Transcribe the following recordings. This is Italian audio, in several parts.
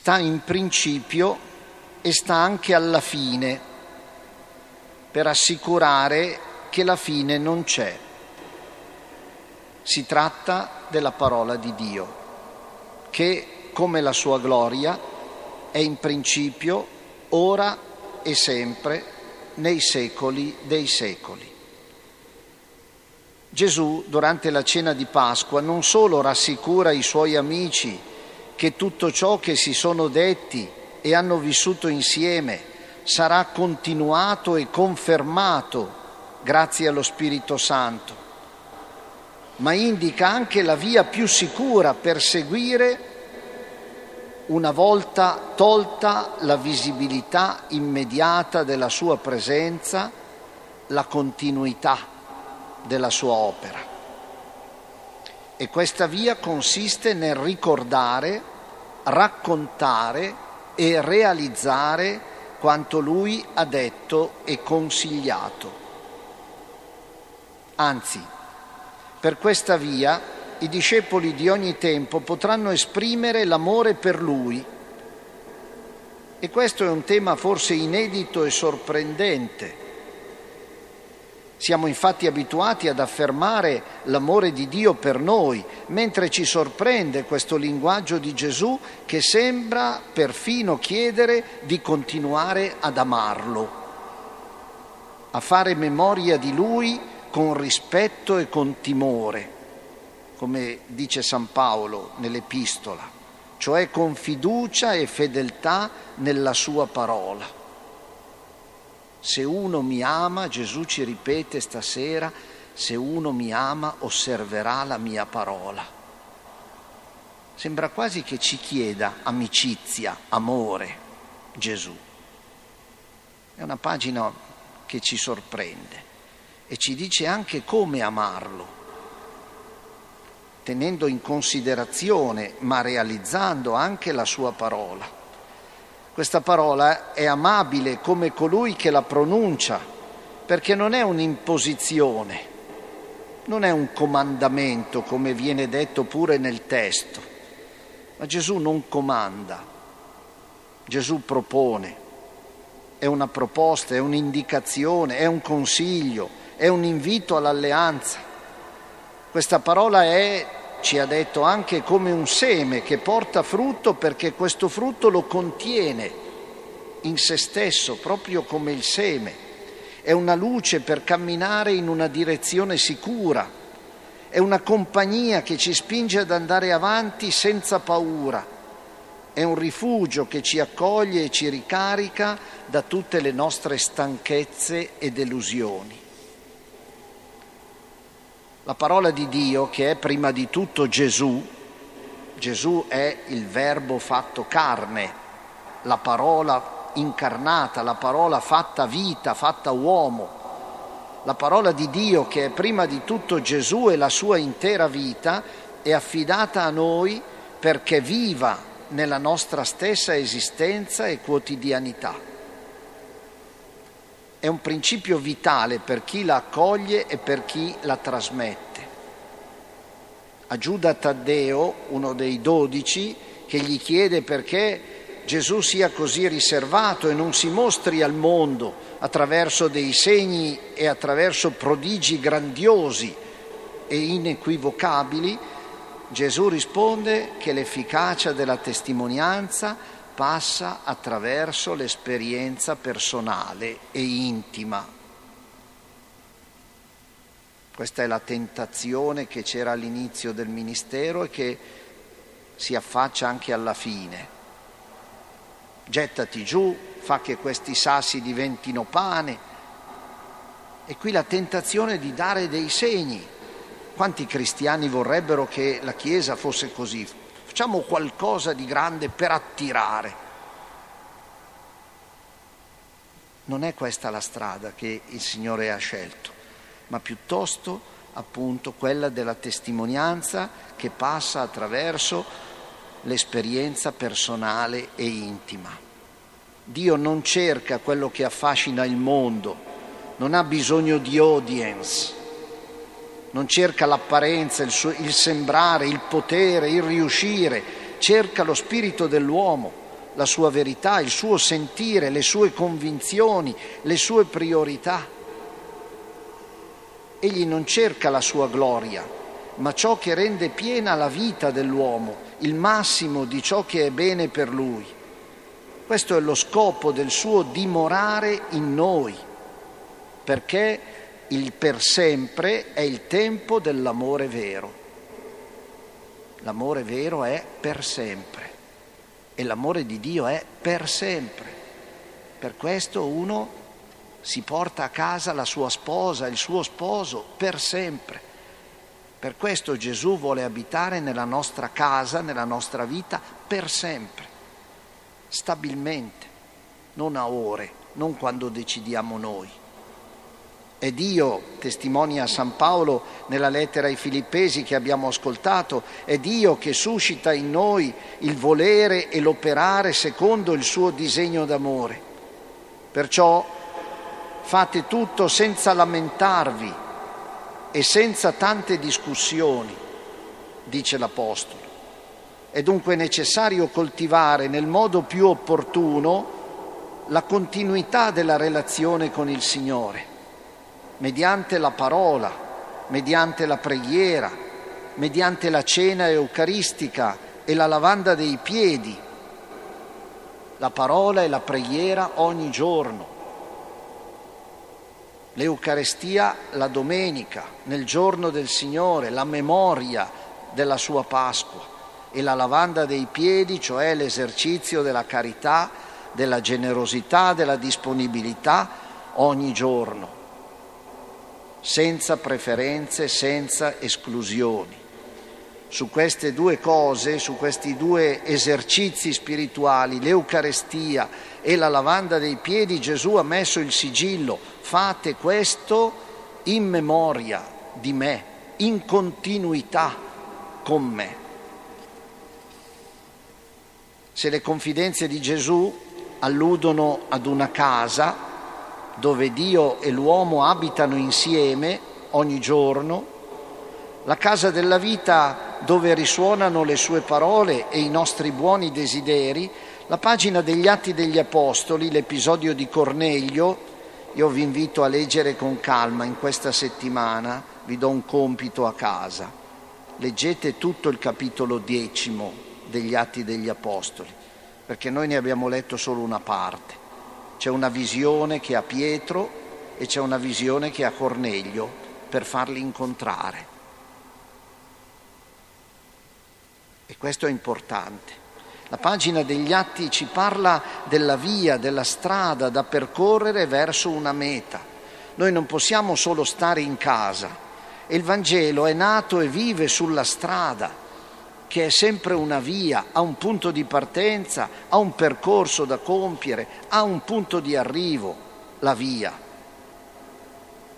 sta in principio e sta anche alla fine per assicurare che la fine non c'è. Si tratta della parola di Dio, che come la sua gloria è in principio, ora e sempre, nei secoli dei secoli. Gesù, durante la cena di Pasqua, non solo rassicura i suoi amici che tutto ciò che si sono detti e hanno vissuto insieme sarà continuato e confermato grazie allo Spirito Santo, ma indica anche la via più sicura per seguire una volta tolta la visibilità immediata della sua presenza, la continuità della sua opera. E questa via consiste nel ricordare, raccontare e realizzare quanto lui ha detto e consigliato. Anzi, per questa via i discepoli di ogni tempo potranno esprimere l'amore per lui. E questo è un tema forse inedito e sorprendente siamo infatti abituati ad affermare l'amore di Dio per noi, mentre ci sorprende questo linguaggio di Gesù che sembra perfino chiedere di continuare ad amarlo, a fare memoria di Lui con rispetto e con timore, come dice San Paolo nell'Epistola, cioè con fiducia e fedeltà nella sua parola. Se uno mi ama, Gesù ci ripete stasera, se uno mi ama osserverà la mia parola. Sembra quasi che ci chieda amicizia, amore, Gesù. È una pagina che ci sorprende e ci dice anche come amarlo, tenendo in considerazione, ma realizzando anche la sua parola. Questa parola è amabile come colui che la pronuncia, perché non è un'imposizione, non è un comandamento come viene detto pure nel testo, ma Gesù non comanda, Gesù propone, è una proposta, è un'indicazione, è un consiglio, è un invito all'alleanza. Questa parola è ci ha detto anche come un seme che porta frutto perché questo frutto lo contiene in se stesso, proprio come il seme. È una luce per camminare in una direzione sicura, è una compagnia che ci spinge ad andare avanti senza paura, è un rifugio che ci accoglie e ci ricarica da tutte le nostre stanchezze e delusioni. La parola di Dio, che è prima di tutto Gesù, Gesù è il verbo fatto carne, la parola incarnata, la parola fatta vita, fatta uomo, la parola di Dio che è prima di tutto Gesù e la sua intera vita è affidata a noi perché viva nella nostra stessa esistenza e quotidianità è un principio vitale per chi la accoglie e per chi la trasmette. A Giuda Taddeo, uno dei dodici, che gli chiede perché Gesù sia così riservato e non si mostri al mondo attraverso dei segni e attraverso prodigi grandiosi e inequivocabili, Gesù risponde che l'efficacia della testimonianza passa attraverso l'esperienza personale e intima. Questa è la tentazione che c'era all'inizio del ministero e che si affaccia anche alla fine. Gettati giù, fa che questi sassi diventino pane. E qui la tentazione di dare dei segni. Quanti cristiani vorrebbero che la Chiesa fosse così? Facciamo qualcosa di grande per attirare. Non è questa la strada che il Signore ha scelto, ma piuttosto appunto quella della testimonianza che passa attraverso l'esperienza personale e intima. Dio non cerca quello che affascina il mondo, non ha bisogno di audience, non cerca l'apparenza, il, suo, il sembrare, il potere, il riuscire, cerca lo spirito dell'uomo, la sua verità, il suo sentire, le sue convinzioni, le sue priorità. Egli non cerca la sua gloria, ma ciò che rende piena la vita dell'uomo, il massimo di ciò che è bene per lui. Questo è lo scopo del suo dimorare in noi, perché il per sempre è il tempo dell'amore vero. L'amore vero è per sempre e l'amore di Dio è per sempre. Per questo uno si porta a casa la sua sposa, il suo sposo, per sempre. Per questo Gesù vuole abitare nella nostra casa, nella nostra vita, per sempre, stabilmente, non a ore, non quando decidiamo noi. È Dio, testimonia San Paolo nella lettera ai Filippesi che abbiamo ascoltato, è Dio che suscita in noi il volere e l'operare secondo il suo disegno d'amore. Perciò fate tutto senza lamentarvi e senza tante discussioni, dice l'Apostolo. È dunque necessario coltivare nel modo più opportuno la continuità della relazione con il Signore mediante la parola, mediante la preghiera, mediante la cena eucaristica e la lavanda dei piedi, la parola e la preghiera ogni giorno, l'Eucarestia la domenica, nel giorno del Signore, la memoria della sua Pasqua e la lavanda dei piedi, cioè l'esercizio della carità, della generosità, della disponibilità ogni giorno senza preferenze, senza esclusioni. Su queste due cose, su questi due esercizi spirituali, l'Eucarestia e la lavanda dei piedi, Gesù ha messo il sigillo. Fate questo in memoria di me, in continuità con me. Se le confidenze di Gesù alludono ad una casa, dove Dio e l'uomo abitano insieme ogni giorno, la casa della vita dove risuonano le sue parole e i nostri buoni desideri, la pagina degli Atti degli Apostoli, l'episodio di Cornelio, io vi invito a leggere con calma in questa settimana, vi do un compito a casa. Leggete tutto il capitolo decimo degli Atti degli Apostoli, perché noi ne abbiamo letto solo una parte. C'è una visione che ha Pietro e c'è una visione che ha Cornelio per farli incontrare. E questo è importante. La pagina degli atti ci parla della via, della strada da percorrere verso una meta. Noi non possiamo solo stare in casa. Il Vangelo è nato e vive sulla strada che è sempre una via, ha un punto di partenza, ha un percorso da compiere, ha un punto di arrivo, la via.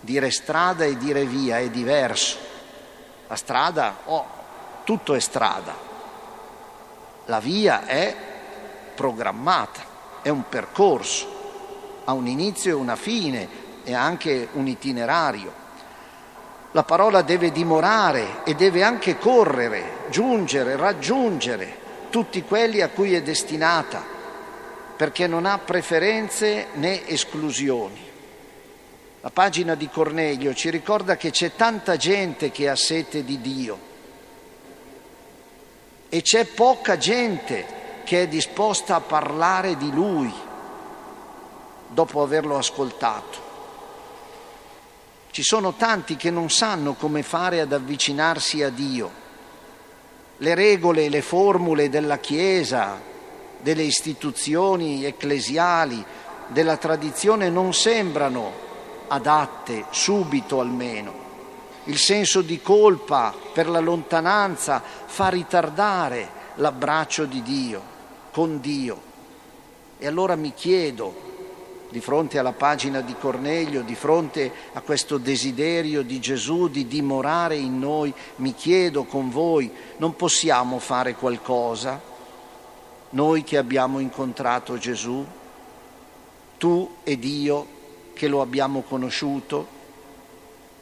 Dire strada e dire via è diverso. La strada, oh, tutto è strada. La via è programmata, è un percorso, ha un inizio e una fine e anche un itinerario. La parola deve dimorare e deve anche correre, giungere, raggiungere tutti quelli a cui è destinata, perché non ha preferenze né esclusioni. La pagina di Cornelio ci ricorda che c'è tanta gente che ha sete di Dio e c'è poca gente che è disposta a parlare di Lui dopo averlo ascoltato. Ci sono tanti che non sanno come fare ad avvicinarsi a Dio. Le regole le formule della Chiesa, delle istituzioni ecclesiali, della tradizione non sembrano adatte subito almeno. Il senso di colpa per la lontananza fa ritardare l'abbraccio di Dio, con Dio. E allora mi chiedo, di fronte alla pagina di Cornelio, di fronte a questo desiderio di Gesù di dimorare in noi, mi chiedo con voi, non possiamo fare qualcosa? Noi che abbiamo incontrato Gesù, tu ed io che lo abbiamo conosciuto,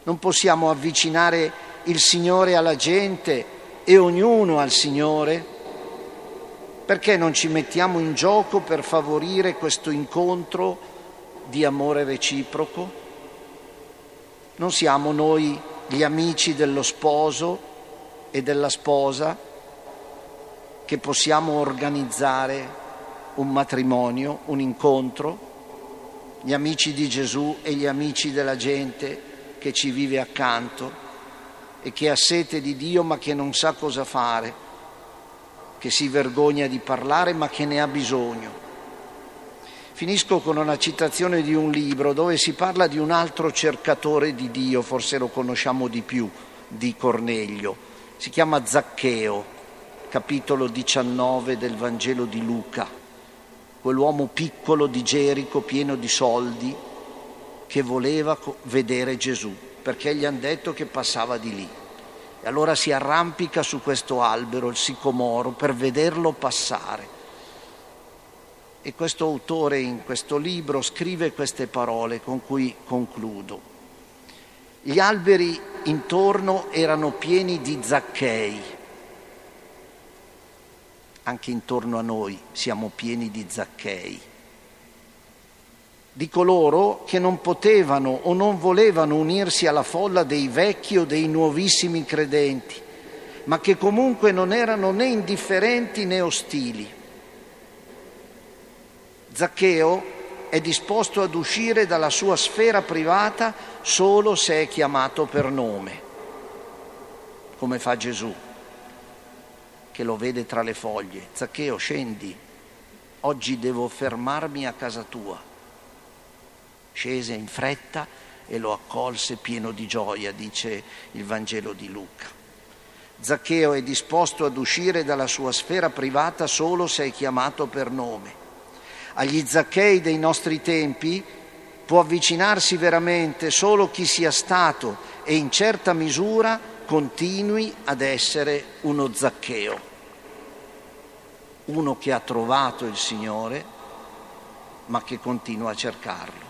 non possiamo avvicinare il Signore alla gente e ognuno al Signore? Perché non ci mettiamo in gioco per favorire questo incontro di amore reciproco? Non siamo noi gli amici dello sposo e della sposa che possiamo organizzare un matrimonio, un incontro, gli amici di Gesù e gli amici della gente che ci vive accanto e che ha sete di Dio ma che non sa cosa fare, che si vergogna di parlare ma che ne ha bisogno. Finisco con una citazione di un libro dove si parla di un altro cercatore di Dio, forse lo conosciamo di più, di Cornelio. Si chiama Zaccheo, capitolo 19 del Vangelo di Luca. Quell'uomo piccolo di Gerico, pieno di soldi, che voleva vedere Gesù, perché gli hanno detto che passava di lì. E allora si arrampica su questo albero, il sicomoro, per vederlo passare. E questo autore in questo libro scrive queste parole con cui concludo. Gli alberi intorno erano pieni di zacchei. Anche intorno a noi siamo pieni di zacchei di coloro che non potevano o non volevano unirsi alla folla dei vecchi o dei nuovissimi credenti, ma che comunque non erano né indifferenti né ostili. Zaccheo è disposto ad uscire dalla sua sfera privata solo se è chiamato per nome, come fa Gesù, che lo vede tra le foglie. Zaccheo, scendi, oggi devo fermarmi a casa tua scese in fretta e lo accolse pieno di gioia, dice il Vangelo di Luca. Zaccheo è disposto ad uscire dalla sua sfera privata solo se è chiamato per nome. Agli Zacchei dei nostri tempi può avvicinarsi veramente solo chi sia stato e in certa misura continui ad essere uno Zaccheo, uno che ha trovato il Signore ma che continua a cercarlo.